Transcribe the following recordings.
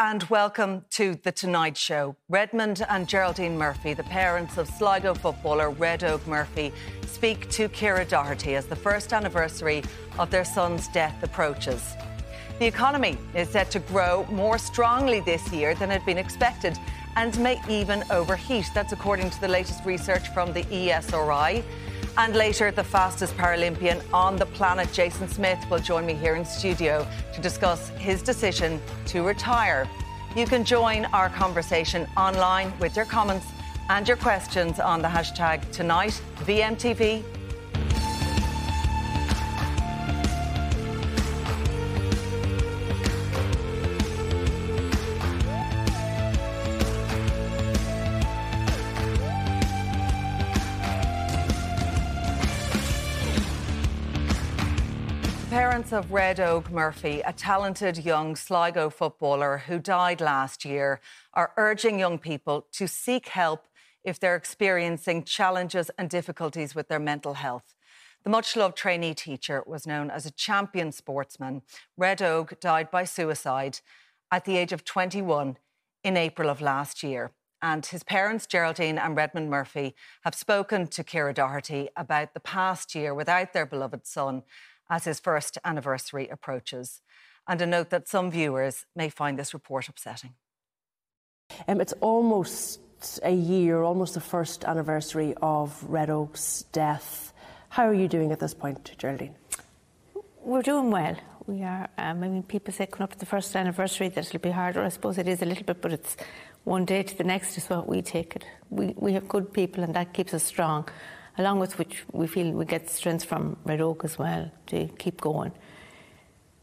And welcome to The Tonight Show. Redmond and Geraldine Murphy, the parents of Sligo footballer Red Óg Murphy, speak to Ciara Doherty as the first anniversary of their son's death approaches. The economy is set to grow more strongly this year than had been expected and may even overheat. That's according to the latest research from the ESRI. And later, the fastest Paralympian on the planet, Jason Smyth, will join me here in studio to discuss his decision to retire. You can join our conversation online with your comments and your questions on the hashtag tonight VMTV parents of Red Óg Murphy, a talented young Sligo footballer who died last year, are urging young people to seek help if they're experiencing challenges and difficulties with their mental health. The much loved trainee teacher was known as a champion sportsman. Red Óg died by suicide at the age of 21 in April of last year. And his parents, Geraldine and Redmond Murphy, have spoken to Ciara Doherty about the past year without their beloved son as his first anniversary approaches. And a note that some viewers may find this report upsetting. Um, it's almost a year, almost the first anniversary of Red Óg's death. How are you doing at this point, Geraldine? We're doing well. We are. Um, I mean, people say coming up to the first anniversary that it'll be harder. I suppose it is a little bit, but it's one day to the next is what we take it. We, we have good people, and that keeps us strong along with which we feel we get strength from Red Óg as well to keep going.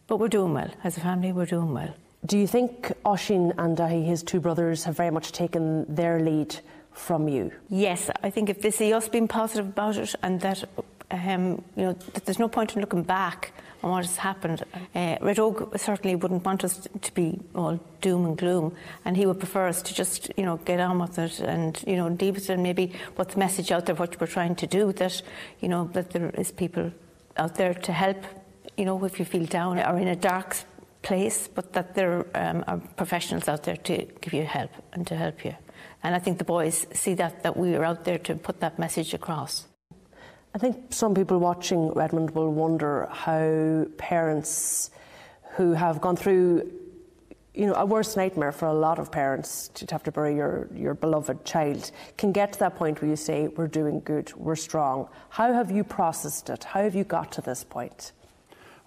But we're doing well. As a family, we're doing well. Do you think Oisín and his two brothers, have very much taken their lead from you? Yes, I think if they see us being positive about it and that, um, you know, there's no point in looking back on what has happened. Uh, Red Óg certainly wouldn't want us to be all doom and gloom, and he would prefer us to just, you know, get on with it and, you know, deal with it and maybe put the message out there, what we're trying to do, that, you know, that there is people out there to help, you know, if you feel down or in a dark place, but that there um, are professionals out there to give you help and to help you. And I think the boys see that, that we are out there to put that message across. I think some people watching Redmond will wonder how parents who have gone through you know, a worst nightmare for a lot of parents to have to bury your, your beloved child can get to that point where you say, We're doing good, we're strong. How have you processed it? How have you got to this point?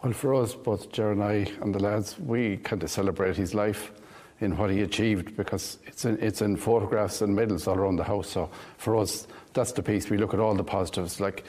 Well, for us, both Ger and I and the lads, we kind of celebrate his life in what he achieved because it's in, it's in photographs and medals all around the house. So for us, that's the piece. We look at all the positives. Like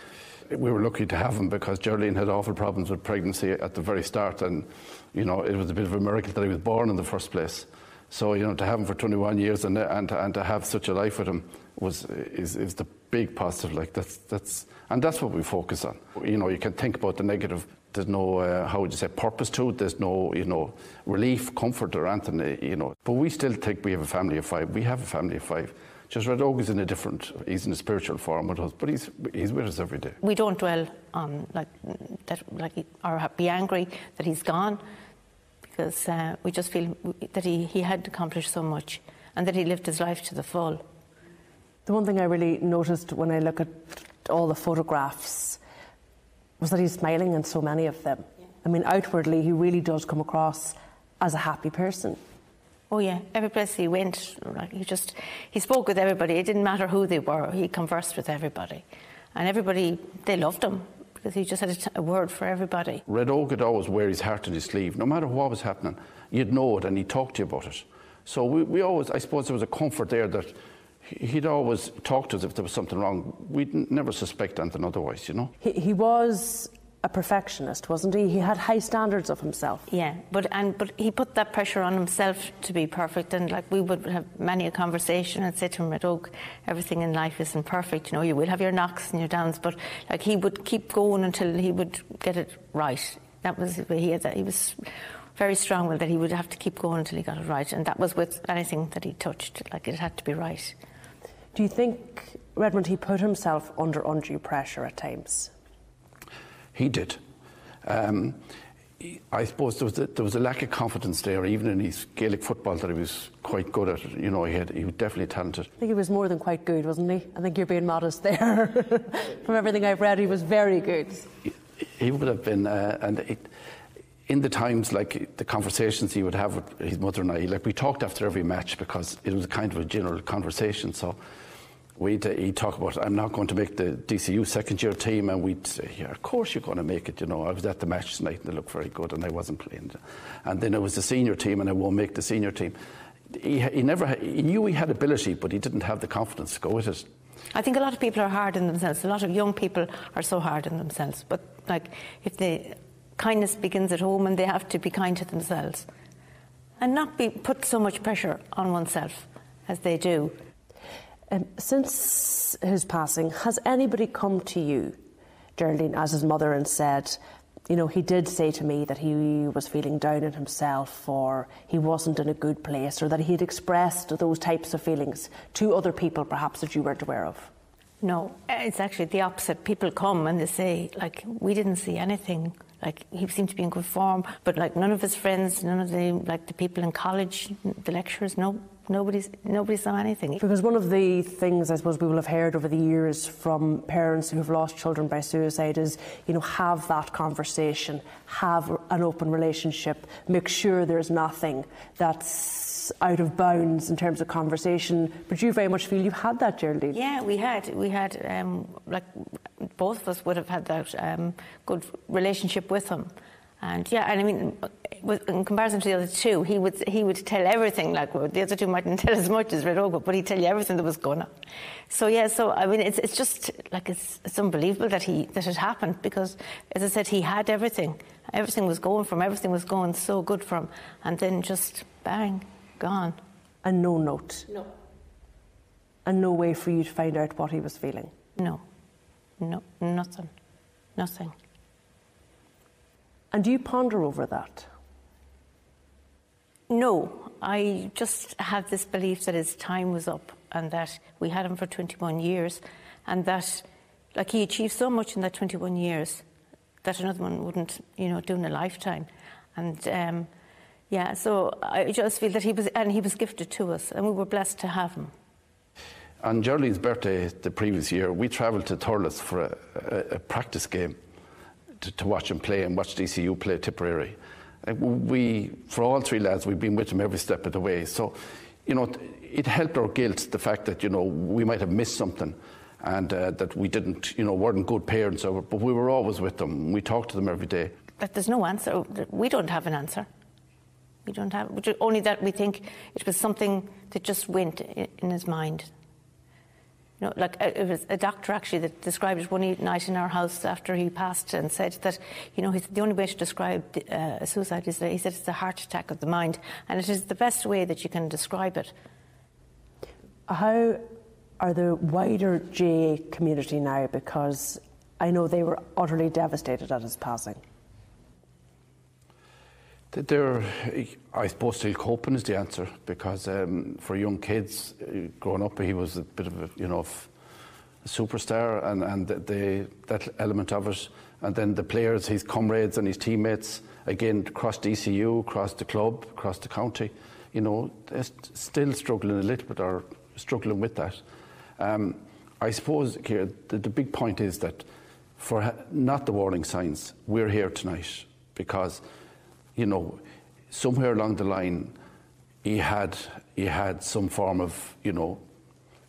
we were lucky to have him because Geraldine had awful problems with pregnancy at the very start, and you know it was a bit of a miracle that he was born in the first place. So you know to have him for 21 years and and and to have such a life with him was is, is the big positive. Like that's that's and that's what we focus on. You know you can think about the negative. There's no uh, how would you say purpose to it. There's no you know relief, comfort, or anything. You know, but we still think we have a family of five. We have a family of five. Just Red Óg is in a different, he's in a spiritual form with us, but he's, he's with us every day. We don't dwell on, like, that, like, or be angry that he's gone, because uh, we just feel that he, he had accomplished so much and that he lived his life to the full. The one thing I really noticed when I look at all the photographs was that he's smiling in so many of them. Yeah. I mean, outwardly, he really does come across as a happy person. Oh yeah, every place he went, he just he spoke with everybody. It didn't matter who they were. He conversed with everybody, and everybody they loved him because he just had a, t- a word for everybody. Red Óg would always wear his heart on his sleeve, no matter what was happening. You'd know it, and he'd talk to you about it. So we, we always, I suppose, there was a comfort there that he'd always talk to us if there was something wrong. We'd never suspect anything otherwise, you know. He, he was a perfectionist, wasn't he? He had high standards of himself. Yeah, but and but he put that pressure on himself to be perfect. And like we would have many a conversation and say to him, "Óg, everything in life isn't perfect. You know, you will have your knocks and your downs, but like he would keep going until he would get it right. That was he had that. He was very strong with that he would have to keep going until he got it right, and that was with anything that he touched. Like it had to be right. Do you think Redmond he put himself under undue pressure at times? He did. Um, I suppose there was, a, there was a lack of confidence there, even in his Gaelic football, that he was quite good at. You know, he, had, he was definitely talented. I think he was more than quite good, wasn't he? I think you're being modest there. From everything I've read, he was very good. He, he would have been, uh, and it, in the times like the conversations he would have with his mother and I, like we talked after every match because it was kind of a general conversation. So we'd uh, he'd talk about I'm not going to make the DCU second year team, and we'd say, yeah, of course you're going to make it. You know, I was at the match tonight and they looked very good, and I wasn't playing. And then it was the senior team, and I won't make the senior team. He, he never he knew he had ability, but he didn't have the confidence to go with it. I think a lot of people are hard on themselves. A lot of young people are so hard on themselves. But like, if the kindness begins at home, and they have to be kind to themselves, and not be put so much pressure on oneself as they do. Um, since his passing, has anybody come to you, Geraldine, as his mother, and said, you know, he did say to me that he was feeling down on himself or he wasn't in a good place or that he had expressed those types of feelings to other people perhaps that you weren't aware of? No, it's actually the opposite. People come and they say, like, we didn't see anything. Like, he seemed to be in good form, but like, none of his friends, none of the, like, the people in college, the lecturers, no, nobody's nobody saw anything. Because one of the things I suppose we will have heard over the years from parents who have lost children by suicide is, you know, have that conversation, have an open relationship, make sure there's nothing that's out of bounds in terms of conversation. But you very much feel you've had that, Geraldine. Yeah, we had. We had um, like both of us would have had that um, good relationship with him. And yeah, and I mean, in comparison to the other two, he would he would tell everything. Like the other two mightn't tell as much as Red Óg, but he'd tell you everything that was going on. So yeah, so I mean, it's it's just like it's it's unbelievable that he that it happened because, as I said, he had everything. Everything was going from everything was going so good for him, and then just bang, gone. And no note. No. And no way for you to find out what he was feeling. No, no, nothing, nothing. And do you ponder over that? No, I just have this belief that his time was up and that we had him for 21 years and that like he achieved so much in that 21 years that another one wouldn't, you know, do in a lifetime. And um, yeah, so I just feel that he was, and he was gifted to us and we were blessed to have him. On Geraldine's birthday the previous year, we travelled to Thurles for a, a, a practice game to, to, watch him play and watch DCU play Tipperary. We, for all three lads, we've been with them every step of the way. So, you know, it helped our guilt, the fact that, you know, we might have missed something and uh, that we didn't, you know, weren't good parents, but we were always with them. We talked to them every day. But there's no answer. We don't have an answer. We don't have, only that we think it was something that just went in his mind. You know, like uh, it was a doctor actually that described it one night in our house after he passed and said that, you know, the only way to describe uh, suicide is that he said it's a heart attack of the mind, and it is the best way that you can describe it. How are the wider GAA community now? Because I know they were utterly devastated at his passing. I suppose, still coping is the answer because um, for young kids uh, growing up, he was a bit of a, you know, a superstar, and and the, that element of it, and then the players, his comrades and his teammates, again across DCU, across the club, across the county, you know, they're still struggling a little bit or struggling with that. Um, I suppose, Ciara, the, the big point is that for not the warning signs, we're here tonight because you know, somewhere along the line, he had he had some form of you know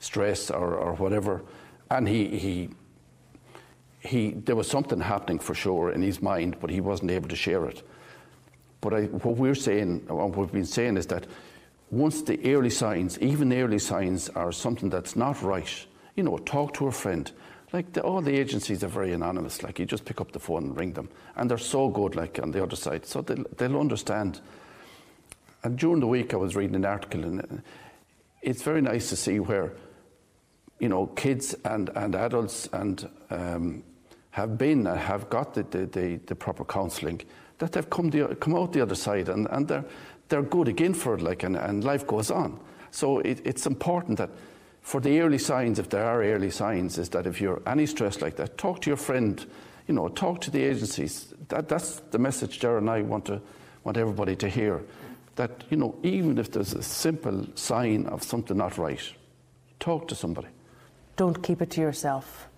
stress or, or whatever, and he he he there was something happening for sure in his mind, but he wasn't able to share it. But I, what we're saying, what we've been saying, is that once the early signs, even early signs, are something that's not right, you know, talk to a friend, like the, all the agencies are very anonymous. Like you just pick up the phone and ring them, and they're so good. Like on the other side, so they'll, they'll understand. And during the week, I was reading an article, and it's very nice to see where, you know, kids and, and adults and um, have been and have got the, the, the, the proper counselling, that they've come, the, come out the other side and, and they're, they're good again for it, like, and, and life goes on. So it, it's important that for the early signs, if there are early signs, is that if you're any stress like that, talk to your friend, you know, talk to the agencies. That, that's the message Jared and I want, to, want everybody to hear. That, you know, even if there's a simple sign of something not right, talk to somebody. Don't keep it to yourself.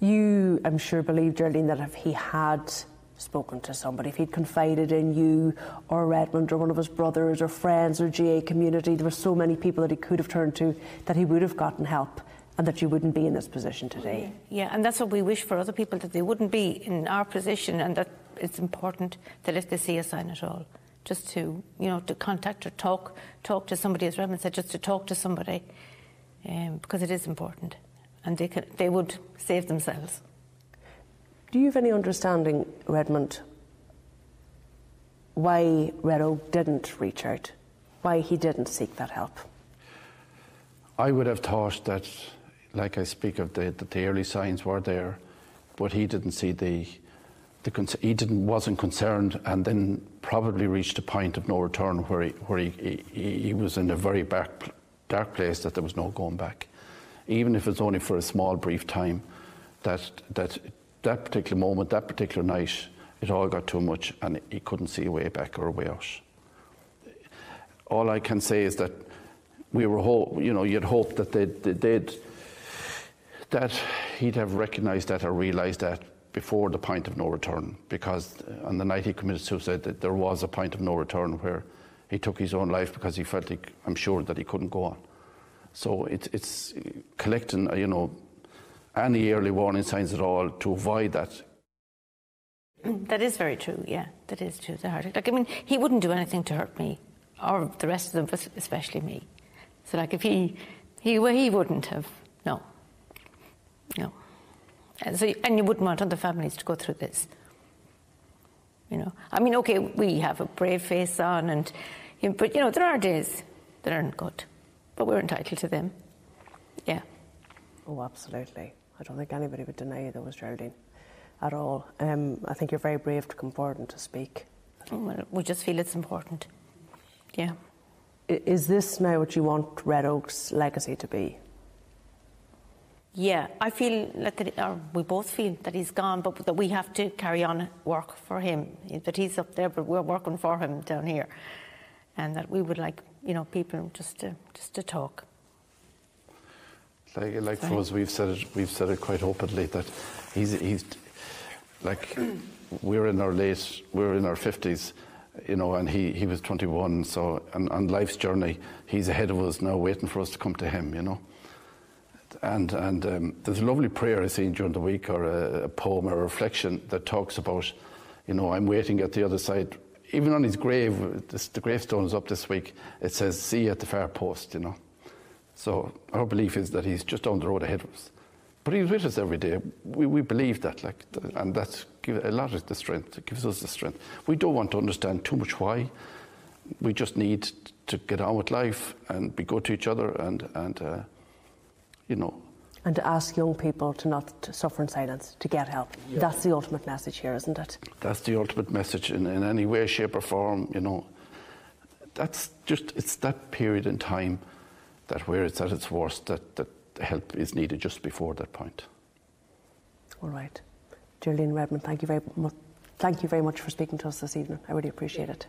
You, I'm sure, believe, Geraldine, that if he had spoken to somebody, if he'd confided in you or Redmond or one of his brothers or friends or GAA community, there were so many people that he could have turned to that he would have gotten help and that you wouldn't be in this position today. Yeah, and that's what we wish for other people that they wouldn't be in our position and that it's important that if they see a sign at all, just to you know to contact or talk talk to somebody, as Redmond said, just to talk to somebody, um, because it is important, and they can they would save themselves. Do you have any understanding, Redmond, why Red Óg didn't reach out? Why he didn't seek that help? I would have thought that, like I speak of, the, that the early signs were there, but he didn't see the, the he didn't wasn't concerned, and then probably reached a point of no return where he, where he, he, he was in a very dark, dark place that there was no going back, even if it's only for a small brief time. That that that particular moment, that particular night, it all got too much and he couldn't see a way back or a way out. All I can say is that we were, hope, you know, you'd hope that they'd, they'd, that he'd have recognised that or realised that before the point of no return, because on the night he committed suicide, there was a point of no return where he took his own life because he felt, he, I'm sure, that he couldn't go on. So it, it's collecting, you know, any early warning signs at all to avoid that. That is very true, yeah, that is true. The heart Like, I mean, he wouldn't do anything to hurt me or the rest of them, but especially me. So, like, if he, he, well, he wouldn't have, no, no. And, so, and you wouldn't want other families to go through this. You know, I mean, okay, we have a brave face on, and but you know, there are days that aren't good, but we're entitled to them. Yeah. Oh, absolutely. I don't think anybody would deny you those, Geraldine, at all. Um, I think you're very brave to come forward and to speak. Well, we just feel it's important. Yeah. Is this now what you want Red Óg's legacy to be? Yeah, I feel that, or we both feel that he's gone, but that we have to carry on work for him. That he's up there, but we're working for him down here, and that we would like, you know, people just to just to talk. Like, like for us, we've said it. We've said it quite openly that he's he's like we're in our late, we're in our fifties, you know, and he, he was 21. So on, on life's journey, he's ahead of us now, waiting for us to come to him, you know. And and um, there's a lovely prayer I seen during the week, or a, a poem or a reflection that talks about, you know, I'm waiting at the other side. Even on his grave, this, the gravestone is up this week. It says, "See you at the far post," you know. So our belief is that he's just down the road ahead of us. But he's with us every day. We, we believe that, like, and that's give a lot of the strength. It gives us the strength. We don't want to understand too much why. We just need to get on with life and be good to each other, and and uh, you know. And to ask young people to not to suffer in silence, to get help. Yeah. That's the ultimate message here, isn't it? That's the ultimate message in, in any way, shape, or form. You know, that's just it's that period in time that where it's at its worst, that, that help is needed just before that point. All right. Geraldine Redmond, thank you very much. Thank you very much for speaking to us this evening. I really appreciate it.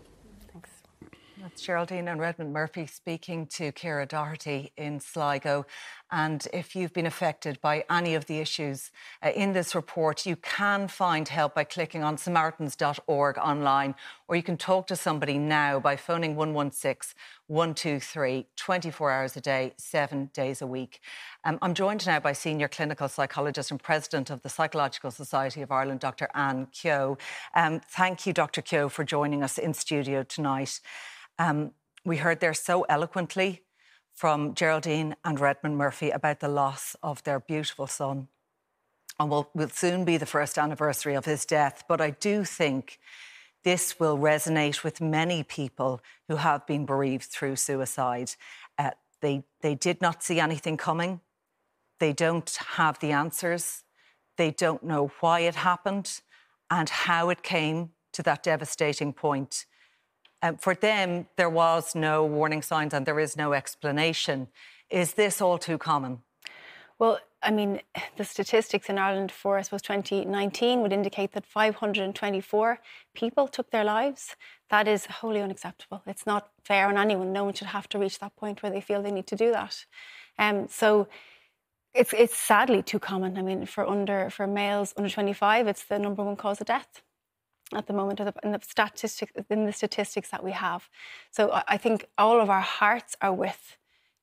That's Geraldine and Redmond Murphy speaking to Ciara Doherty in Sligo. And if you've been affected by any of the issues uh, in this report, you can find help by clicking on samaritans.org online, or you can talk to somebody now by phoning 116 123 24 hours a day, seven days a week. Um, I'm joined now by senior clinical psychologist and president of the Psychological Society of Ireland, Dr. Anne Kehoe. Um, thank you, Dr. Kehoe, for joining us in studio tonight. Um, we heard there so eloquently from Geraldine and Redmond Murphy about the loss of their beautiful son. And will will soon be the first anniversary of his death. But I do think this will resonate with many people who have been bereaved through suicide. Uh, they, they did not see anything coming. They don't have the answers. They don't know why it happened and how it came to that devastating point. Um, for them, there was no warning signs and there is no explanation. Is this all too common? Well, I mean, the statistics in Ireland for, I suppose, 2019 would indicate that 524 people took their lives. That is wholly unacceptable. It's not fair on anyone. No one should have to reach that point where they feel they need to do that. Um, so it's, it's sadly too common. I mean, for under for males under 25, it's the number one cause of death at the moment in the statistics in the statistics that we have. So I think all of our hearts are with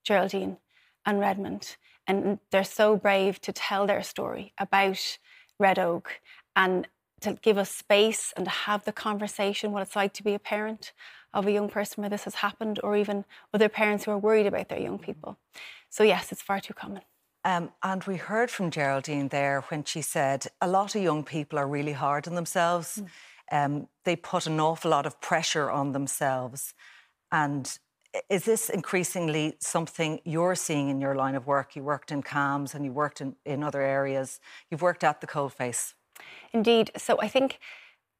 Geraldine and Redmond, and they're so brave to tell their story about Red Óg and to give us space and to have the conversation what it's like to be a parent of a young person where this has happened, or even other parents who are worried about their young people. So yes, it's far too common. Um, and we heard from Geraldine there when she said a lot of young people are really hard on themselves. Mm um, they put an awful lot of pressure on themselves. And is this increasingly something you're seeing in your line of work? You worked in CAMHS and you worked in, in other areas. You've worked at the coalface. Indeed. So I think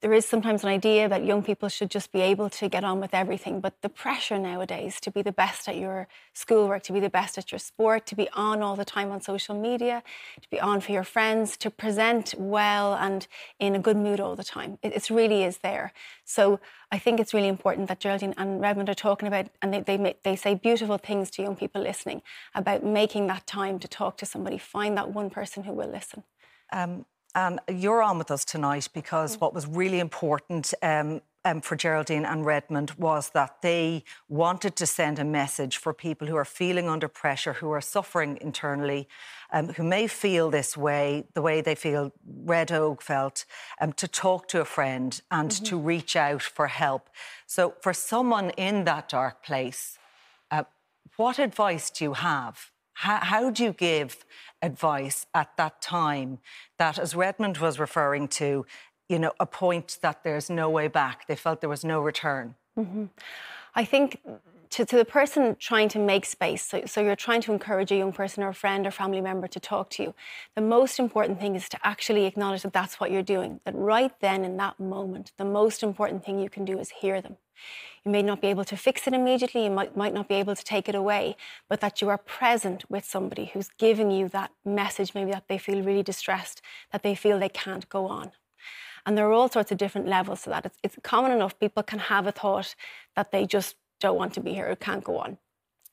there is sometimes an idea that young people should just be able to get on with everything, but the pressure nowadays to be the best at your schoolwork, to be the best at your sport, to be on all the time on social media, to be on for your friends, to present well and in a good mood all the time. It, it really is there. So I think it's really important that Geraldine and Redmond are talking about, and they, they, they say beautiful things to young people listening about making that time to talk to somebody, find that one person who will listen. Um, and you're on with us tonight because mm. what was really important um, um, for Geraldine and Redmond was that they wanted to send a message for people who are feeling under pressure, who are suffering internally, um, who may feel this way, the way they feel Red Óg felt, um, to talk to a friend and mm-hmm. to reach out for help. So, for someone in that dark place, uh, what advice do you have? How, how do you give advice at that time that, as Redmond was referring to, you know, a point that there's no way back? They felt there was no return. Mm-hmm. I think to, to, the person trying to make space, so, so, you're trying to encourage a young person or a friend or family member to talk to you, the most important thing is to actually acknowledge that that's what you're doing. That right then in that moment, the most important thing you can do is hear them. You may not be able to fix it immediately, you might, might not be able to take it away, but that you are present with somebody who's giving you that message, maybe that they feel really distressed, that they feel they can't go on. And there are all sorts of different levels to that. It's, it's common enough people can have a thought that they just don't want to be here it can't go on.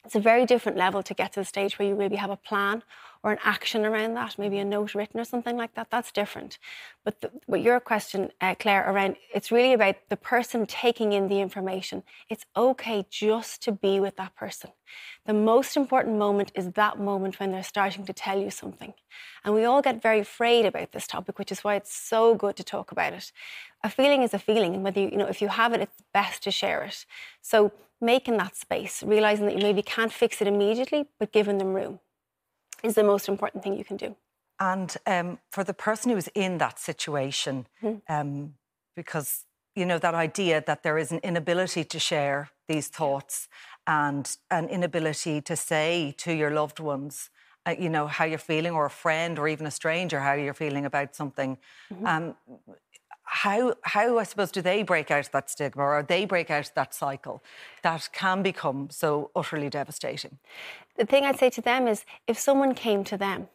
It's a very different level to get to the stage where you maybe have a plan or an action around that, maybe a note written or something like that. That's different. But the, what your question, uh, Claire, around it's really about the person taking in the information. It's okay just to be with that person. The most important moment is that moment when they're starting to tell you something. And we all get very afraid about this topic, which is why it's so good to talk about it. A feeling is a feeling, and whether you, you know if you have it, it's best to share it. So making that space, realizing that you maybe can't fix it immediately, but giving them room is the most important thing you can do. And um, for the person who's in that situation, mm-hmm. um, because you know that idea that there is an inability to share these thoughts and an inability to say to your loved ones, uh, you know how you're feeling, or a friend, or even a stranger, how you're feeling about something. Mm-hmm. Um, how how I suppose do they break out that stigma or they break out that cycle that can become so utterly devastating? The thing I'd say to them is if someone came to them,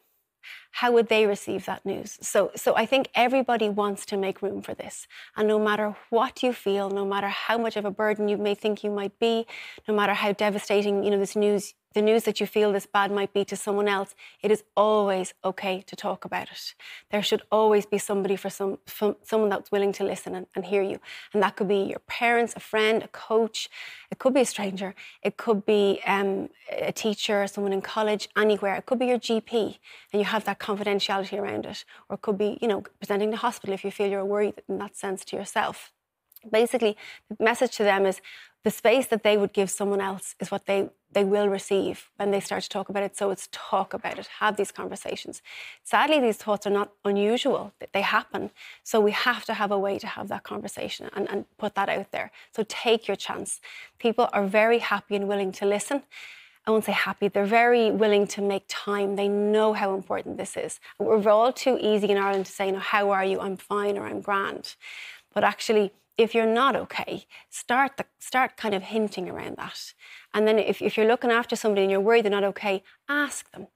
how would they receive that news? So so I think everybody wants to make room for this. And no matter what you feel, no matter how much of a burden you may think you might be, no matter how devastating, you know, this news the news that you feel this bad might be to someone else, it is always okay to talk about it. There should always be somebody for some, someone that's willing to listen and, and, hear you. And that could be your parents, a friend, a coach. It could be a stranger. It could be um, a teacher, someone in college, anywhere. It could be your GP, and you have that confidentiality around it. Or it could be, you know, presenting to hospital if you feel you're worried in that sense to yourself. Basically, the message to them is the space that they would give someone else is what they they will receive when they start to talk about it. So it's talk about it, have these conversations. Sadly, these thoughts are not unusual, they happen. So we have to have a way to have that conversation and, and put that out there. So take your chance. People are very happy and willing to listen. I won't say happy, they're very willing to make time. They know how important this is. We're all too easy in Ireland to say, no, how are you? I'm fine or I'm grand. But actually, if you're not okay, start the, start kind of hinting around that. And then if, if you're looking after somebody and you're worried they're not okay, ask them.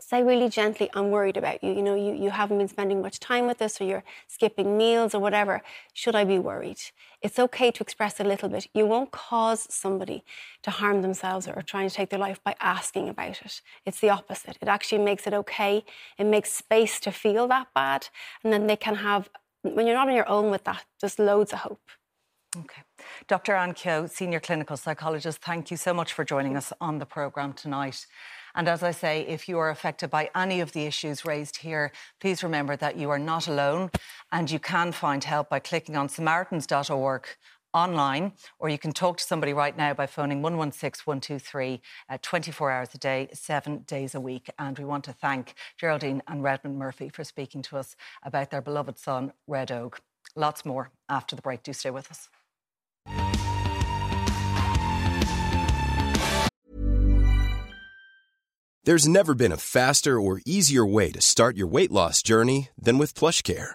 Say really gently, I'm worried about you. You know, you, you haven't been spending much time with us or you're skipping meals or whatever. Should I be worried? It's okay to express a little bit. You won't cause somebody to harm themselves or trying to take their life by asking about it. It's the opposite. It actually makes it okay. It makes space to feel that bad. And then they can have when you're not on your own with that, just loads of hope. Okay. Dr. Anne Kehoe, Senior Clinical Psychologist, thank you so much for joining us on the programme tonight. And as I say, if you are affected by any of the issues raised here, please remember that you are not alone and you can find help by clicking on samaritans.org online, or you can talk to somebody right now by phoning 116 123 uh, 24 hours a day, seven days a week. And we want to thank Geraldine and Redmond Murphy for speaking to us about their beloved son, Red Óg. Lots more after the break. Do stay with us. There's never been a faster or easier way to start your weight loss journey than with PlushCare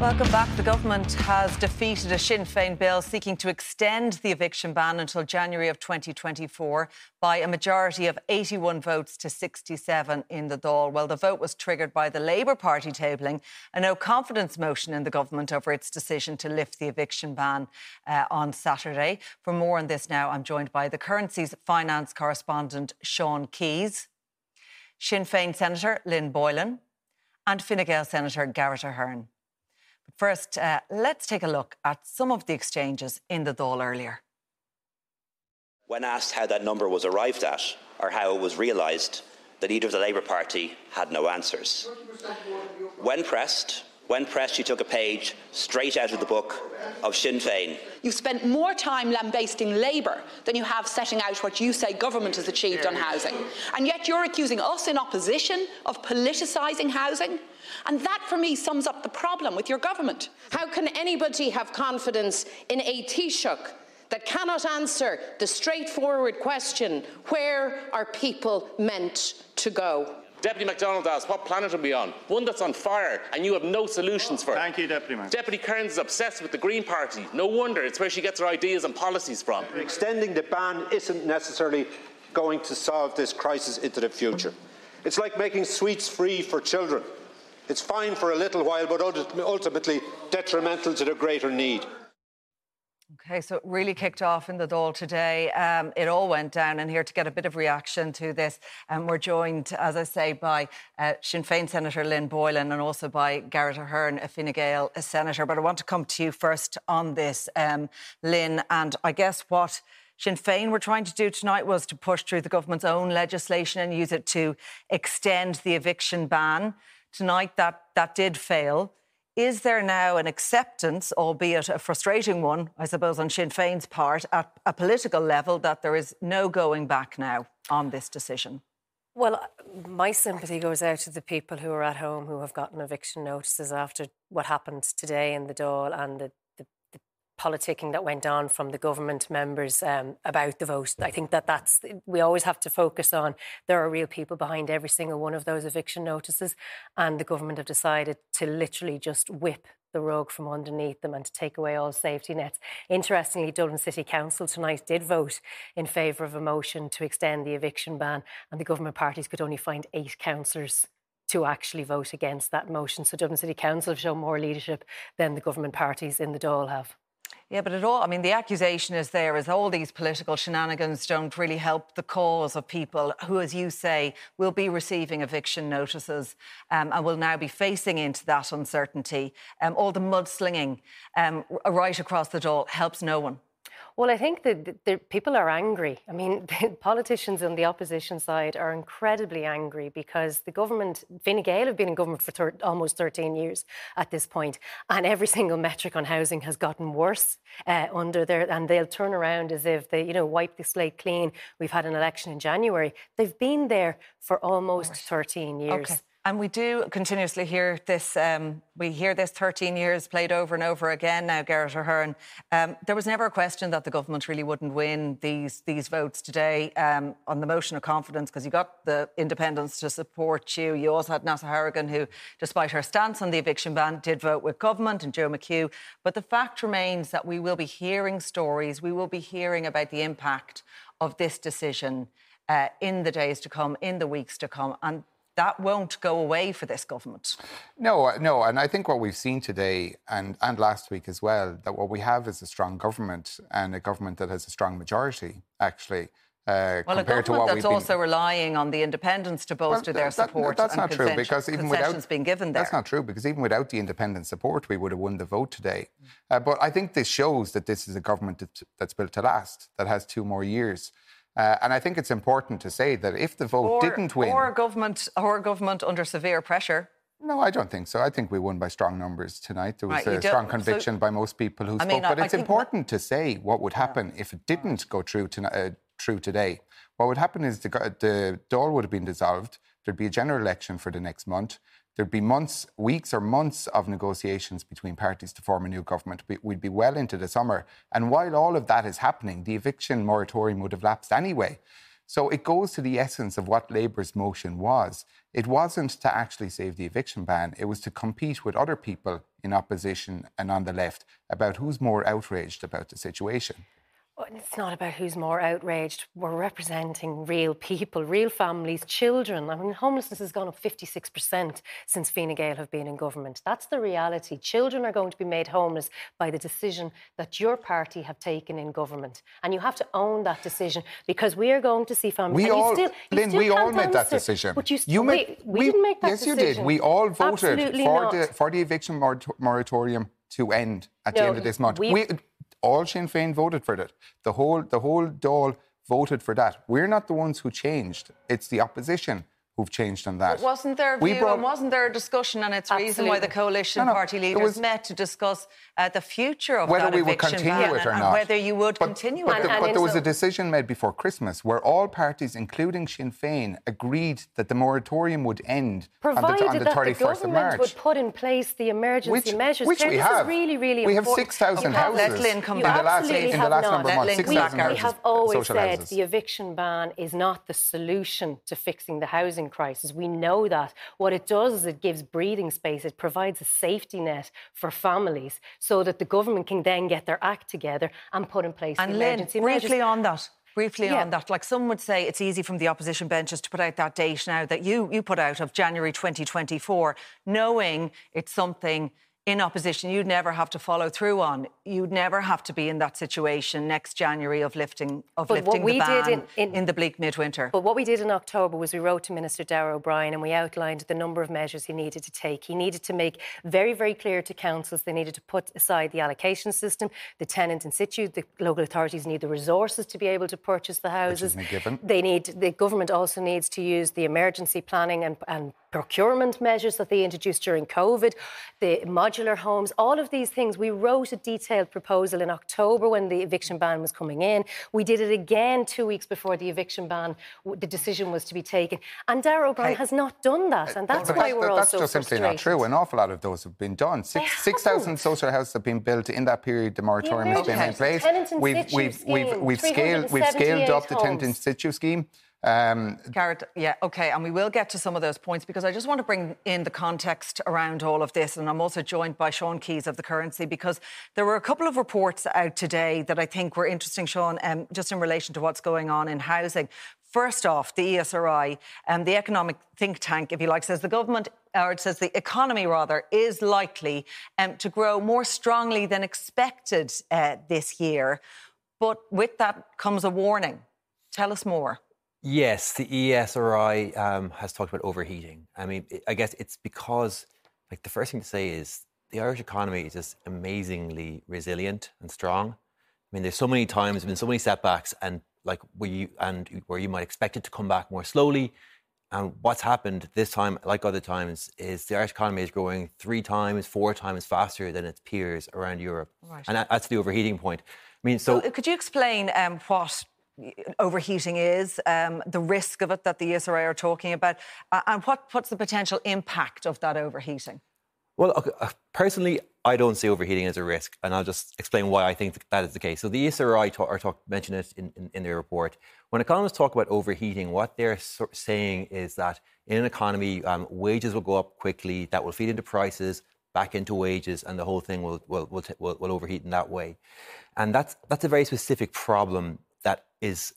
Welcome back. The government has defeated a Sinn Féin bill seeking to extend the eviction ban until January of 2024 by a majority of 81 votes to 67 in the Dáil. Well, the vote was triggered by the Labour Party tabling a no confidence motion in the government over its decision to lift the eviction ban uh, on Saturday. For more on this now, I'm joined by the Currency's finance correspondent Sean Keyes, Sinn Féin Senator Lynn Boylan, and Fine Gael Senator Garret Ahearn. First, uh, let's take a look at some of the exchanges in the Dáil earlier. When asked how that number was arrived at or how it was realised, the leader of the Labour Party had no answers. When pressed, when pressed, she took a page straight out of the book of Sinn Féin. You've spent more time lambasting Labour than you have setting out what you say government has achieved on housing. And yet you're accusing us in opposition of politicising housing. And that, for me, sums up the problem with your government. How can anybody have confidence in a Taoiseach that cannot answer the straightforward question where are people meant to go? Deputy McDonald asks, what planet are we on? One that's on fire, and you have no solutions for it. Thank you, Deputy Mayor. Deputy Kearns is obsessed with the Green Party. No wonder, it's where she gets her ideas and policies from. Extending the ban isn't necessarily going to solve this crisis into the future. It's like making sweets free for children. It's fine for a little while, but ultimately detrimental to the greater need. Okay, so it really kicked off in the Dáil today. Um, it all went down, and here to get a bit of reaction to this, um, we're joined, as I say, by uh, Sinn Féin Senator Lynn Boylan and also by Garrett Ahearn, a Fine Gael a Senator. But I want to come to you first on this, um, Lynn, and I guess what Sinn Féin were trying to do tonight was to push through the government's own legislation and use it to extend the eviction ban. Tonight, that, that did fail. Is there now an acceptance, albeit a frustrating one, I suppose, on Sinn Féin's part, at a political level, that there is no going back now on this decision? Well, my sympathy goes out to the people who are at home who have gotten eviction notices after what happened today in the Dáil and the, politicking that went on from the government members um, about the vote. I think that that's we always have to focus on there are real people behind every single one of those eviction notices, and the government have decided to literally just whip the rug from underneath them and to take away all safety nets. Interestingly, Dublin City Council tonight did vote in favour of a motion to extend the eviction ban, and the government parties could only find eight councillors to actually vote against that motion. So Dublin City Council have shown more leadership than the government parties in the Dáil have. Yeah, but at all, I mean, the accusation is there is all these political shenanigans don't really help the cause of people who, as you say, will be receiving eviction notices um, and will now be facing into that uncertainty. Um, all the mudslinging um, right across the Dáil helps no one. Well, I think that the, people are angry. I mean, the politicians on the opposition side are incredibly angry because the government, Fine Gael have been in government for thir- almost 13 years at this point, and every single metric on housing has gotten worse uh, under there, and they'll turn around as if they, you know, wipe the slate clean. We've had an election in January. They've been there for almost 13 years. Okay. And we do continuously hear this. Um, we hear this 13 years played over and over again now, Garret Ahearn. Um, there was never a question that the government really wouldn't win these these votes today um, on the motion of confidence because you got the independents to support you. You also had Neasa Hourigan, who, despite her stance on the eviction ban, did vote with government and Joe McHugh. But the fact remains that we will be hearing stories. We will be hearing about the impact of this decision. Uh, in the days to come, in the weeks to come. And that won't go away for this government. No, uh, no, and I think what we've seen today and, and last week as well, that what we have is a strong government and a government that has a strong majority, actually. Uh, well, a government that's also been... relying on the independents to bolster well, their that, support. That, that's not true because even without being given there. that's not true because even without the independent support, we would have won the vote today. Uh, but I think this shows that this is a government that's built to last, that has two more years. Uh, and I think it's important to say that if the vote or, didn't win, or government, or government under severe pressure. No, I don't think so. I think we won by strong numbers tonight. There was right, a strong conviction so, by most people who I spoke. Mean, but I, it's I important to say what would happen yeah. if it didn't go through, to, uh, through today. What would happen is the, the Dáil would have been dissolved. There'd be a general election for the next month. There'd be months, weeks, or months of negotiations between parties to form a new government. We'd be well into the summer. And while all of that is happening, the eviction moratorium would have lapsed anyway. So it goes to the essence of what Labour's motion was. It wasn't to actually save the eviction ban, it was to compete with other people in opposition and on the left about who's more outraged about the situation it's not about who's more outraged. We're representing real people, real families, children. I mean, homelessness has gone up 56% since Fine Gael have been in government. That's the reality. Children are going to be made homeless by the decision that your party have taken in government. And you have to own that decision because we are going to see families. We all, still, Lynn, we all made that decision. But you, you made, we, we, didn't make that yes, decision. Yes, you did. We all voted for the, for the eviction moratorium to end at no, the end of this month. We, we, all Sinn Féin voted for that. The whole, the whole Dáil voted for that. We're not the ones who changed. It's the opposition who've changed on that. But wasn't there a view brought... and wasn't there a discussion and it's Absolutely. reason why the coalition no, no, party leaders was... met to discuss uh, the future of whether that we would continue it or not, whether you would but, continue but it. The, but there was a decision made before Christmas where all parties, including Sinn Féin, agreed that the moratorium would end Provided on the, on the that 31st the government of March. would put in place the emergency which, measures. Which we this have. Is really, really we important. have 6,000 houses Lynn come in the last, in the last number of months. 6,000 houses. We have always said the eviction ban is not the solution to fixing the housing crisis. We know that. What it does is it gives breathing space, it provides a safety net for families so that the government can then get their act together and put in place and Lynn, emergency briefly on that briefly yeah. on that. Like some would say it's easy from the opposition benches to put out that date now that you, you put out of January 2024, knowing it's something in opposition you'd never have to follow through on. You'd never have to be in that situation next January of lifting of but lifting the ban in, in, in, the bleak midwinter. But what we did in October was we wrote to Minister Darragh O'Brien and we outlined the number of measures he needed to take. He needed to make very, very clear to councils they needed to put aside the allocation system, the tenant in situ, the local authorities need the resources to be able to purchase the houses. Which given. They need the government also needs to use the emergency planning and, and procurement measures that they introduced during COVID, the modular homes, all of these things. We wrote a detailed proposal in October when the eviction ban was coming in. We did it again two weeks before the eviction ban, the decision was to be taken. And Darragh O'Brien has not done that. Uh, and that's why we're that's also That's just simply not true. An awful lot of those have been done. 6,000 6, social houses have been built in that period. The moratorium yeah, has been in place. We've, we've, we've, we've, scaled, we've scaled up the tenant in situ scheme. Um, Garrett, yeah, okay, and we will get to some of those points because I just want to bring in the context around all of this. And I'm also joined by Sean Keyes of the Currency because there were a couple of reports out today that I think were interesting, Sean, um, just in relation to what's going on in housing. First off, the ESRI, um, the economic think tank, if you like, says the government, or it says the economy rather, is likely um, to grow more strongly than expected uh, this year. But with that comes a warning. Tell us more. Yes, the ESRI um, has talked about overheating. I mean, I guess it's because, like, the first thing to say is the Irish economy is just amazingly resilient and strong. I mean, there's so many times, been so many setbacks, and like where you and where you might expect it to come back more slowly. And what's happened this time, like other times, is the Irish economy is growing three times, four times faster than its peers around Europe, right. and that's the overheating point. I mean, so, so could you explain um, what overheating is, um, the risk of it that the ESRI are talking about, uh, and what, what's the potential impact of that overheating? Well, uh, personally, I don't see overheating as a risk, and I'll just explain why I think that is the case. So the ESRI talk, talk, it in, in, in, their report. When economists talk about overheating, what they're saying is that in an economy, um, wages will go up quickly, that will feed into prices, back into wages, and the whole thing will, will, will, will, will overheat in that way. And that's, that's a very specific problem that is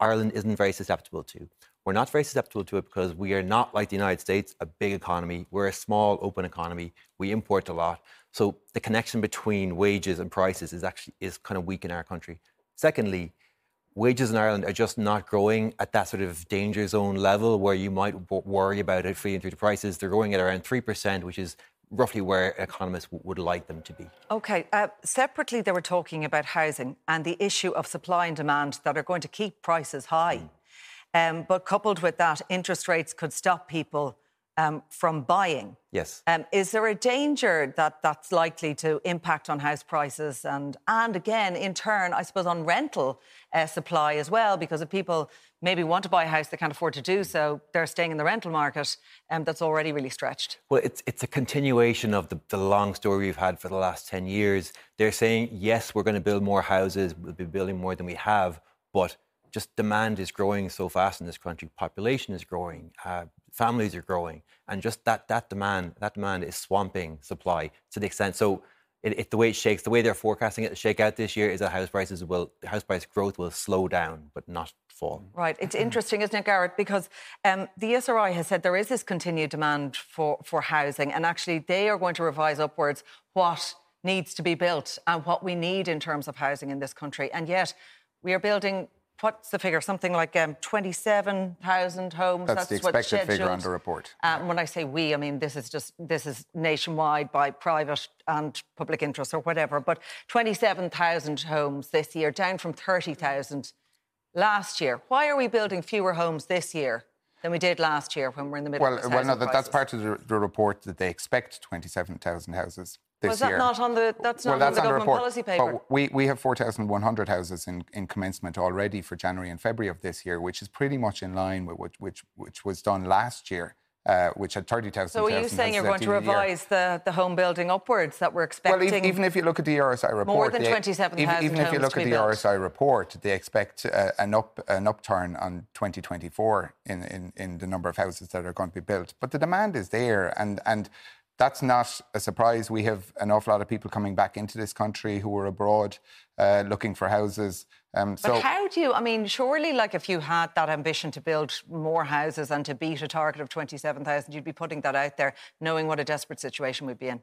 Ireland isn't very susceptible to. We're not very susceptible to it because we are not like the United States, a big economy. We're a small, open economy. We import a lot. So the connection between wages and prices is actually is kind of weak in our country. Secondly, wages in Ireland are just not growing at that sort of danger zone level where you might worry about it feeding through the prices. They're growing at around 3%, which is roughly where economists would like them to be. OK. Uh, separately, they were talking about housing and the issue of supply and demand that are going to keep prices high. Mm. Um, but coupled with that, interest rates could stop people um, from buying. Yes. Um, is there a danger that that's likely to impact on house prices and, and again, in turn, I suppose, on rental uh, supply as well? Because if people maybe want to buy a house, they can't afford to do so, they're staying in the rental market um, that's already really stretched. Well, it's, it's a continuation of the, the long story we've had for the last 10 years. They're saying, yes, we're going to build more houses, we'll be building more than we have, but just demand is growing so fast in this country. Population is growing, uh, families are growing, and just that that demand that demand is swamping supply to the extent. So it, it, the way it shakes, the way they're forecasting it to shake out this year is that house prices will house price growth will slow down, but not fall. Right. It's interesting, isn't it, Garrett? Because um, the ESRI has said there is this continued demand for for housing, and actually they are going to revise upwards what needs to be built and what we need in terms of housing in this country, and yet we are building what's the figure? Something like um, 27,000 homes. That's, That's the expected figure on the report. Um, when I say we, I mean this is just this is nationwide by private and public interest or whatever. But 27,000 homes this year, down from 30,000 last year. Why are we building fewer homes this year? Than we did last year when we're in the middle well, of Well, no, that, that's part of the, the report that they expect 27,000 houses this Was that year. not on the that's not well, that's on the government report, policy paper? But we, we have 4,100 houses in, in commencement already for January and February of this year, which is pretty much in line with which which, which was done last year. Uh, which had 30,000 So are you saying you're going to revise the, the home building upwards that we're expecting? Well, even if you look at the ESRI report... More than 27,000 Even if you look at the built. ESRI report, they expect uh, an, up, an upturn on 2024 in, in, in the number of houses that are going to be built. But the demand is there and... and that's not a surprise. We have an awful lot of people coming back into this country who were abroad uh, looking for houses. Um, but so how do you? I mean, surely, like if you had that ambition to build more houses and to beat a target of twenty-seven thousand, you'd be putting that out there, knowing what a desperate situation we'd be in.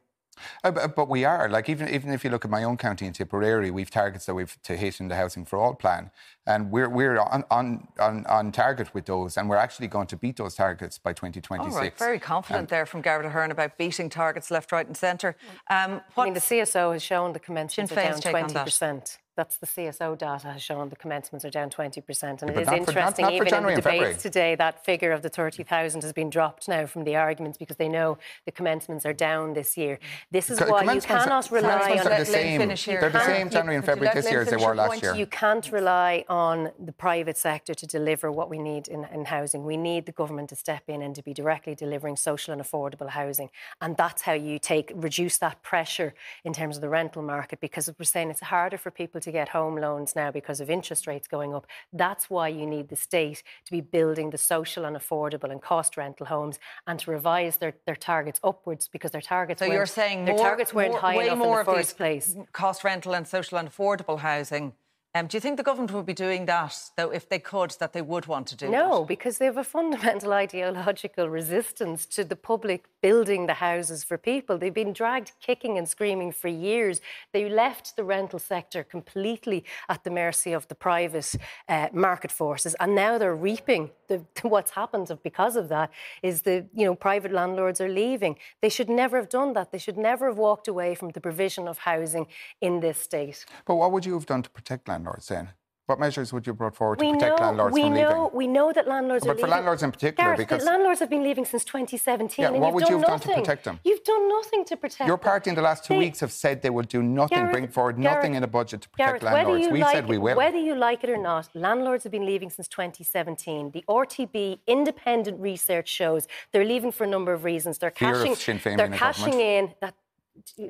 Uh, but we are like even even if you look at my own county in Tipperary, we've targets that we've to hit in the Housing for All plan, and we're we're on on, on, on target with those, and we're actually going to beat those targets by 2026. All right, very confident um, there from Garrett Ahearn about beating targets left, right, and centre. Um, I mean, the CSO has shown the commencements are down 20 percent that's the CSO data has shown the commencements are down 20%. And it is interesting, for, not, not even in the debates today, that figure of the 30,000 has been dropped now from the arguments because they know the commencements are down this year. This is why you cannot rely on... Are the same, they're the same January and February this year as they were last year. You can't rely on the private sector to deliver what we need in, in housing. We need the government to step in and to be directly delivering social and affordable housing. And that's how you take reduce that pressure in terms of the rental market because we're saying it's harder for people to get home loans now because of interest rates going up. That's why you need the state to be building the social and affordable and cost rental homes and to revise their, their targets upwards because their targets so you're saying their more, targets weren't more, high way enough more in the first place. Cost rental and social and affordable housing um, do you think the government would be doing that, though, if they could, that they would want to do no, that? because they have a fundamental ideological resistance to the public building the houses for people. They've been dragged kicking and screaming for years. They left the rental sector completely at the mercy of the private uh, market forces, and now they're reaping the, what's happened because of that. Is the you know private landlords are leaving. They should never have done that. They should never have walked away from the provision of housing in this state. But what would you have done to protect landlords? Landlords then? What measures would you brought forward to we protect know, landlords we from know, leaving? We know that landlords but are leaving. But for landlords in particular, Gareth, because... landlords have been leaving since 2017 yeah, what would you have nothing. done to protect them? You've done nothing to protect Your party in the last two they... weeks have said they would do nothing, Gareth, bring forward Gareth, nothing in a budget to protect landlords. We like said we will. Whether you like it or not, landlords have been leaving since 2017. The RTB independent research shows they're leaving for a number of reasons. They're Fear cashing, they're cashing in... That,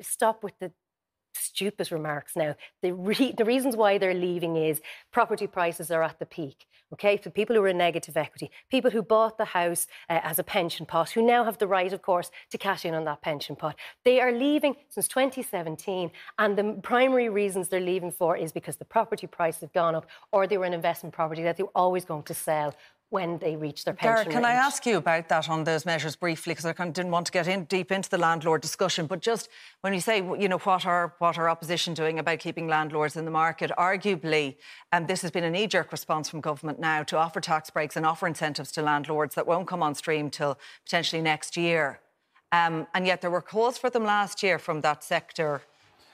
stop with the stupid remarks now. The, re- the reasons why they're leaving is property prices are at the peak. Okay, so people who are in negative equity, people who bought the house uh, as a pension pot, who now have the right, of course, to cash in on that pension pot, they are leaving since 2017. And the primary reasons they're leaving for is because the property prices have gone up or they were an investment property that they were always going to sell when they reach their pension Gareth, can range. I ask you about that on those measures briefly because I kind of didn't want to get in deep into the landlord discussion, but just when you say, you know, what are what are opposition doing about keeping landlords in the market? Arguably, um, this has been a knee-jerk response from government now to offer tax breaks and offer incentives to landlords that won't come on stream till potentially next year. Um, and yet there were calls for them last year from that sector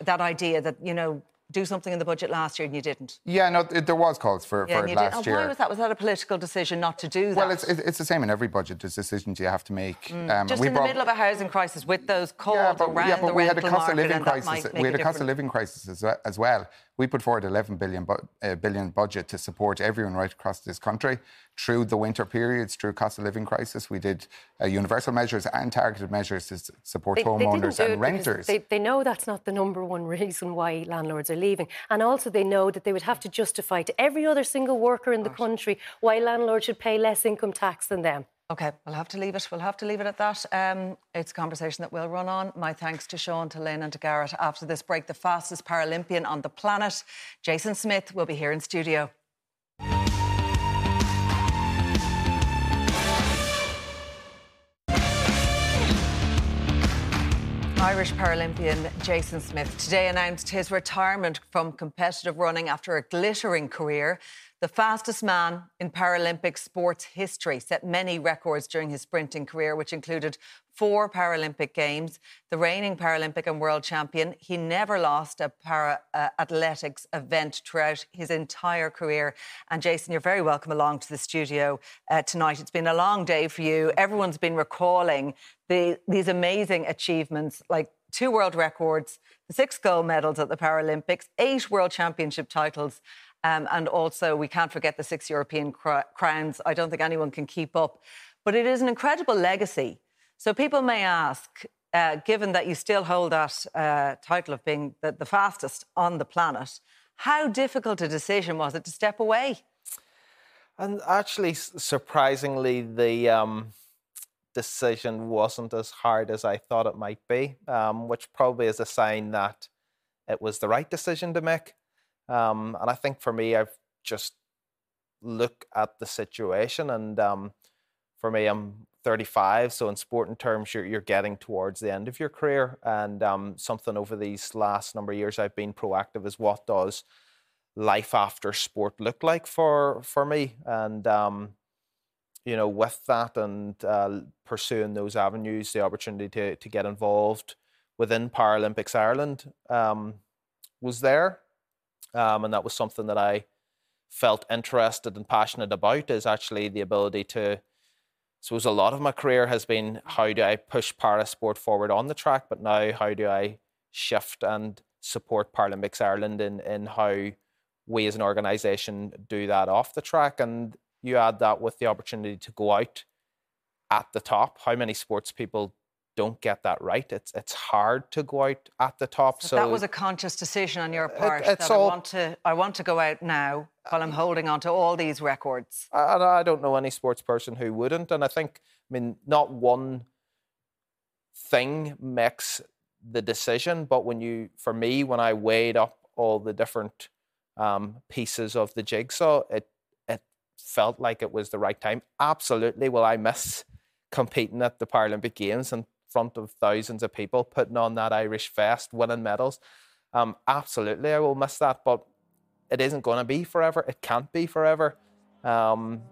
that idea that you know do something in the budget last year and you didn't. Yeah, no, it, there was calls for, yeah, for it last year. Why was that? Was that a political decision not to do that? Well, it's, it's the same in every budget. There's decisions you have to make. Mm. Um, Just in the middle of a housing crisis with those calls yeah, but, around yeah, but the we had a cost of living crisis. We had a, a cost of living crisis as well, as well. We put forward 11 billion, bu- uh, billion budget to support everyone right across this country through the winter periods, through cost of living crisis. We did uh, universal measures and targeted measures to support they, homeowners they and renters. They, they know that's not the number one reason why landlords are leaving. And also they know that they would have to justify to every other single worker in the country why landlords should pay less income tax than them. OK, we'll have to leave it. We'll have to leave it at that. Um, it's a conversation that will run on. My thanks to Sean, to Lynn, and to Garrett. After this break, the fastest Paralympian on the planet, Jason Smyth, will be here in studio. Irish Paralympian Jason Smyth today announced his retirement from competitive running after a glittering career. The fastest man in Paralympic sports history set many records during his sprinting career, which included four Paralympic Games, the reigning Paralympic and world champion. He never lost a para uh, athletics event throughout his entire career. And Jason, you're very welcome along to the studio uh, tonight. It's been a long day for you. Everyone's been recalling the, these amazing achievements, like two world records, six gold medals at the Paralympics, eight world championship titles. Um, and also, we can't forget the six European cr- crowns. I don't think anyone can keep up. But it is an incredible legacy. So people may ask, uh, given that you still hold that uh, title of being the, the, fastest on the planet, how difficult a decision was it to step away? And actually, surprisingly, the um, decision wasn't as hard as I thought it might be, um, which probably is a sign that it was the right decision to make. Um, and I think for me, I've just look at the situation, and um, for me, I'm 35, so in sporting terms, you're, you're getting towards the end of your career. And um, something over these last number of years I've been proactive is what does life after sport look like for for me? And um, you know, with that and uh, pursuing those avenues, the opportunity to to get involved within Paralympics Ireland um, was there. Um, and that was something that I felt interested and passionate about. Is actually the ability to. suppose a lot of my career has been how do I push para sport forward on the track, but now how do I shift and support Paralympics Ireland in in how we as an organisation do that off the track, and you add that with the opportunity to go out at the top. How many sports people don't get that right? It's it's hard to go out at the top. So, so that was a conscious decision on your part. It, that all, I want to I want to go out now while I'm holding on to all these records. And I don't know any sports person who wouldn't. And I think I mean not one thing makes the decision, but when you for me when I weighed up all the different um, pieces of the jigsaw, it it felt like it was the right time. Absolutely. Will I miss competing at the Paralympic Games in front of thousands of people, putting on that Irish vest, winning medals? Um, absolutely, I will miss that. But it isn't going to be forever. It can't be forever. Um,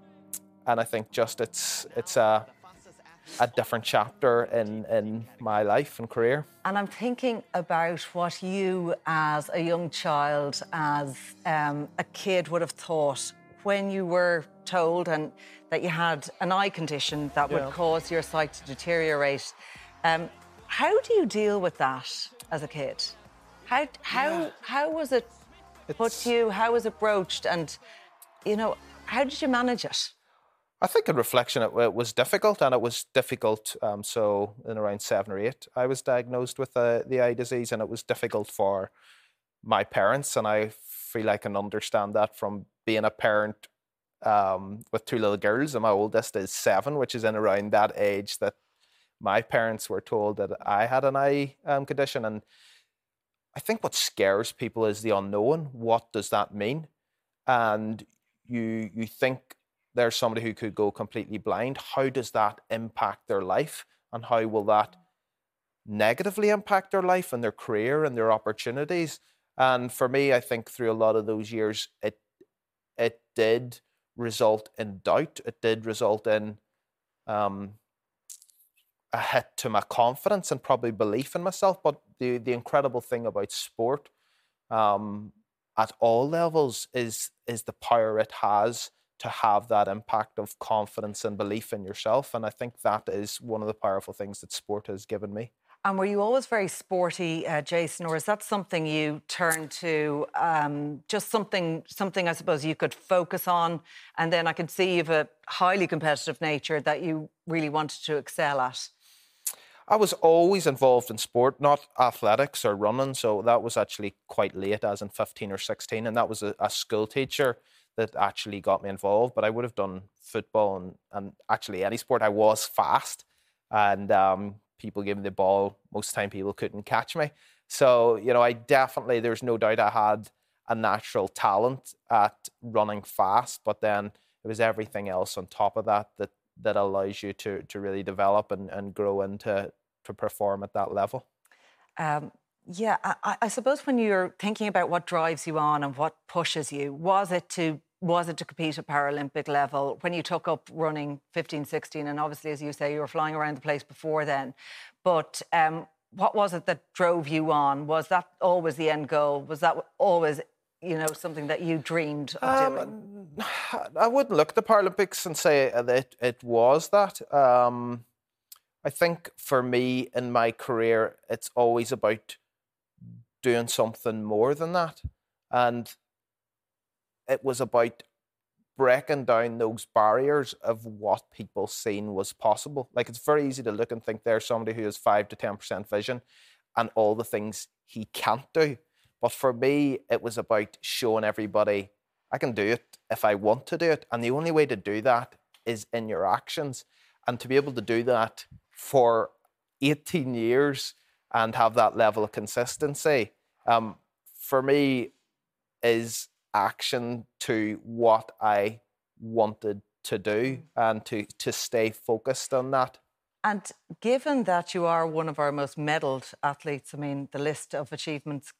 and I think just it's it's a a different chapter in, in my life and career. And I'm thinking about what you, as a young child, as um, a kid, would have thought when you were told and that you had an eye condition that would cause your sight to deteriorate. Um, how do you deal with that as a kid? How how yeah. how was it put to you? How was it broached? And you know, how did you manage it? I think in reflection, it, it was difficult, and it was difficult. Um, so, in around seven or eight, I was diagnosed with the, the eye disease, and it was difficult for my parents. And I feel I can understand that from being a parent um, with two little girls, and my oldest is seven, which is in around that age that my parents were told that I had an eye um, condition. And I think what scares people is the unknown. What does that mean? And you you think there's somebody who could go completely blind. How does that impact their life? And how will that negatively impact their life and their career and their opportunities? And for me, I think through a lot of those years, it it did result in doubt. It did result in um, a hit to my confidence and probably belief in myself. But the the incredible thing about sport um, at all levels is is the power it has to have that impact of confidence and belief in yourself. And I think that is one of the powerful things that sport has given me. And were you always very sporty, uh, Jason, or is that something you turned to? Um, just something, something I suppose you could focus on, and then I can see you have a highly competitive nature that you really wanted to excel at. I was always involved in sport, not athletics or running. So that was actually quite late, as in 15 or 16. And that was a, a school teacher that actually got me involved. But I would have done football and, and actually any sport. I was fast, and um, people gave me the ball. Most time, people couldn't catch me. So you know, I definitely there's no doubt I had a natural talent at running fast, but then it was everything else on top of that that that allows you to to really develop and, and grow into to perform at that level. Um, yeah, I, I, suppose when you're thinking about what drives you on and what pushes you, was it to was it to compete at Paralympic level when you took up running 15, 16, and obviously, as you say, you were flying around the place before then. But um, what was it that drove you on? Was that always the end goal? Was that always, you know, something that you dreamed of um, doing? I wouldn't look at the Paralympics and say that it was that. Um, I think for me in my career, it's always about doing something more than that. And it was about breaking down those barriers of what people seen was possible. Like it's very easy to look and think there's somebody who has five to ten percent vision and all the things he can't do. But for me, it was about showing everybody I can do it if I want to do it. And the only way to do that is in your actions. And to be able to do that for 18 years and have that level of consistency, um, for me, is action to what I wanted to do and to, to stay focused on that. And given that you are one of our most medalled athletes, I mean, the list of achievements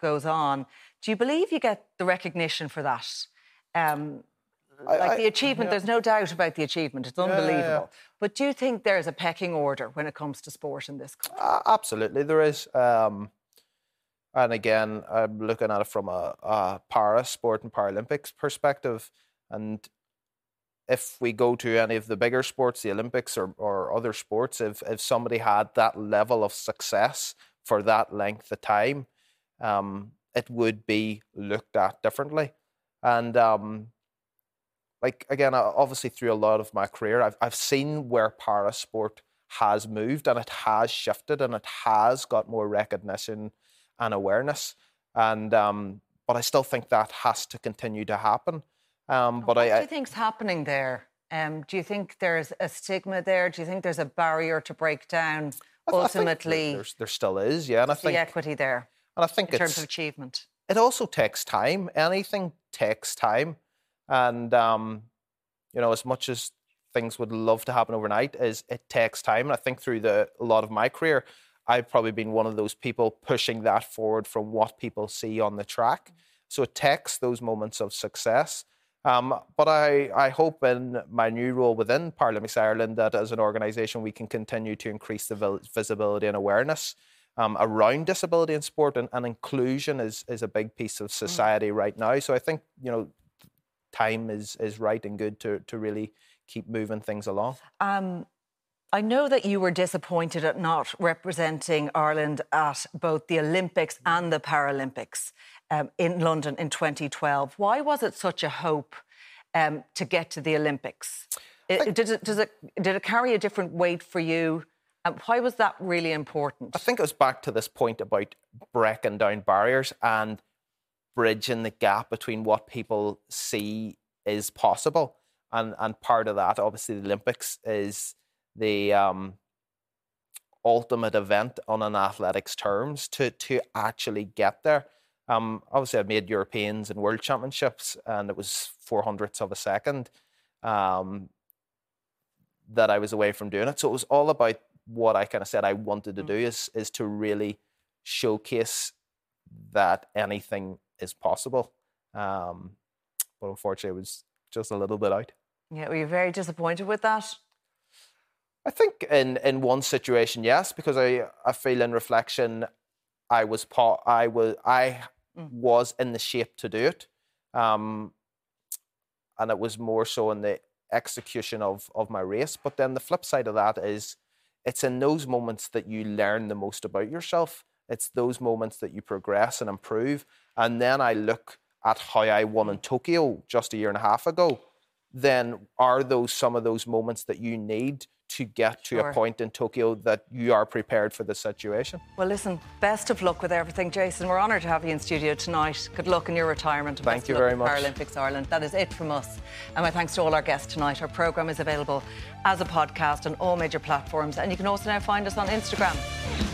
goes on, do you believe you get the recognition for that? Um, like I, the achievement, yeah. there's no doubt about the achievement. It's unbelievable. Yeah, yeah, but do you think there's a pecking order when it comes to sport in this country? Uh, absolutely, there is. Um, And again, I'm looking at it from a, a para sport and Paralympics perspective. And if we go to any of the bigger sports, the Olympics or, or other sports, if, if somebody had that level of success for that length of time, um, it would be looked at differently. And um, like again, obviously through a lot of my career, I've I've seen where para sport has moved and it has shifted and it has got more recognition and awareness. And um, but I still think that has to continue to happen. Um, but what I, do you think's happening there? Um, do you think there's a stigma there? Do you think there's a barrier to break down? ultimately, there still is, yeah. And I think the equity there. And I think in terms of achievement, it also takes time. Anything takes time, and um, you know, as much as things would love to happen overnight, is it takes time. And I think through the a lot of my career, I've probably been one of those people pushing that forward from what people see on the track. So it takes those moments of success. Um, but I, I hope in my new role within Paralympics Ireland that as an organisation we can continue to increase the visibility and awareness um, around disability in sport and, and, inclusion is, is a big piece of mm. society right now. So I think, you know, time is, is right and good to, to really keep moving things along. Um, I know that you were disappointed at not representing Ireland at both the Olympics and the Paralympics um, in London in 2012. Why was it such a hope um, to get to the Olympics? It, did, it, does it, did it carry a different weight for you? Um, why was that really important? I think it was back to this point about breaking down barriers and bridging the gap between what people see is possible. And, and part of that, obviously, the Olympics is the um, ultimate event on an athletics terms to, to actually get there. Um, obviously, I've made Europeans and World Championships, and it was four hundredths of a second um, that I was away from doing it. So it was all about what I kind of said I wanted to mm. do is is to really showcase that anything is possible. Um, but unfortunately, it was just a little bit out. Yeah, were you very disappointed with that? I think in in one situation, yes, because I I feel in reflection, I was part. I was I mm. was in the shape to do it. Um, and it was more so in the execution of, of my race. But then the flip side of that is it's in those moments that you learn the most about yourself. It's those moments that you progress and improve. And then I look at how I won in Tokyo just a year and a half ago. Then are those some of those moments that you need to get to sure. a point in Tokyo that you are prepared for the situation. Well, listen, best of luck with everything, Jason. We're honoured to have you in studio tonight. Good luck in your retirement. Thank you very much. Paralympics Ireland. That is it from us. And my thanks to all our guests tonight. Our programme is available as a podcast on all major platforms, and you can also now find us on Instagram.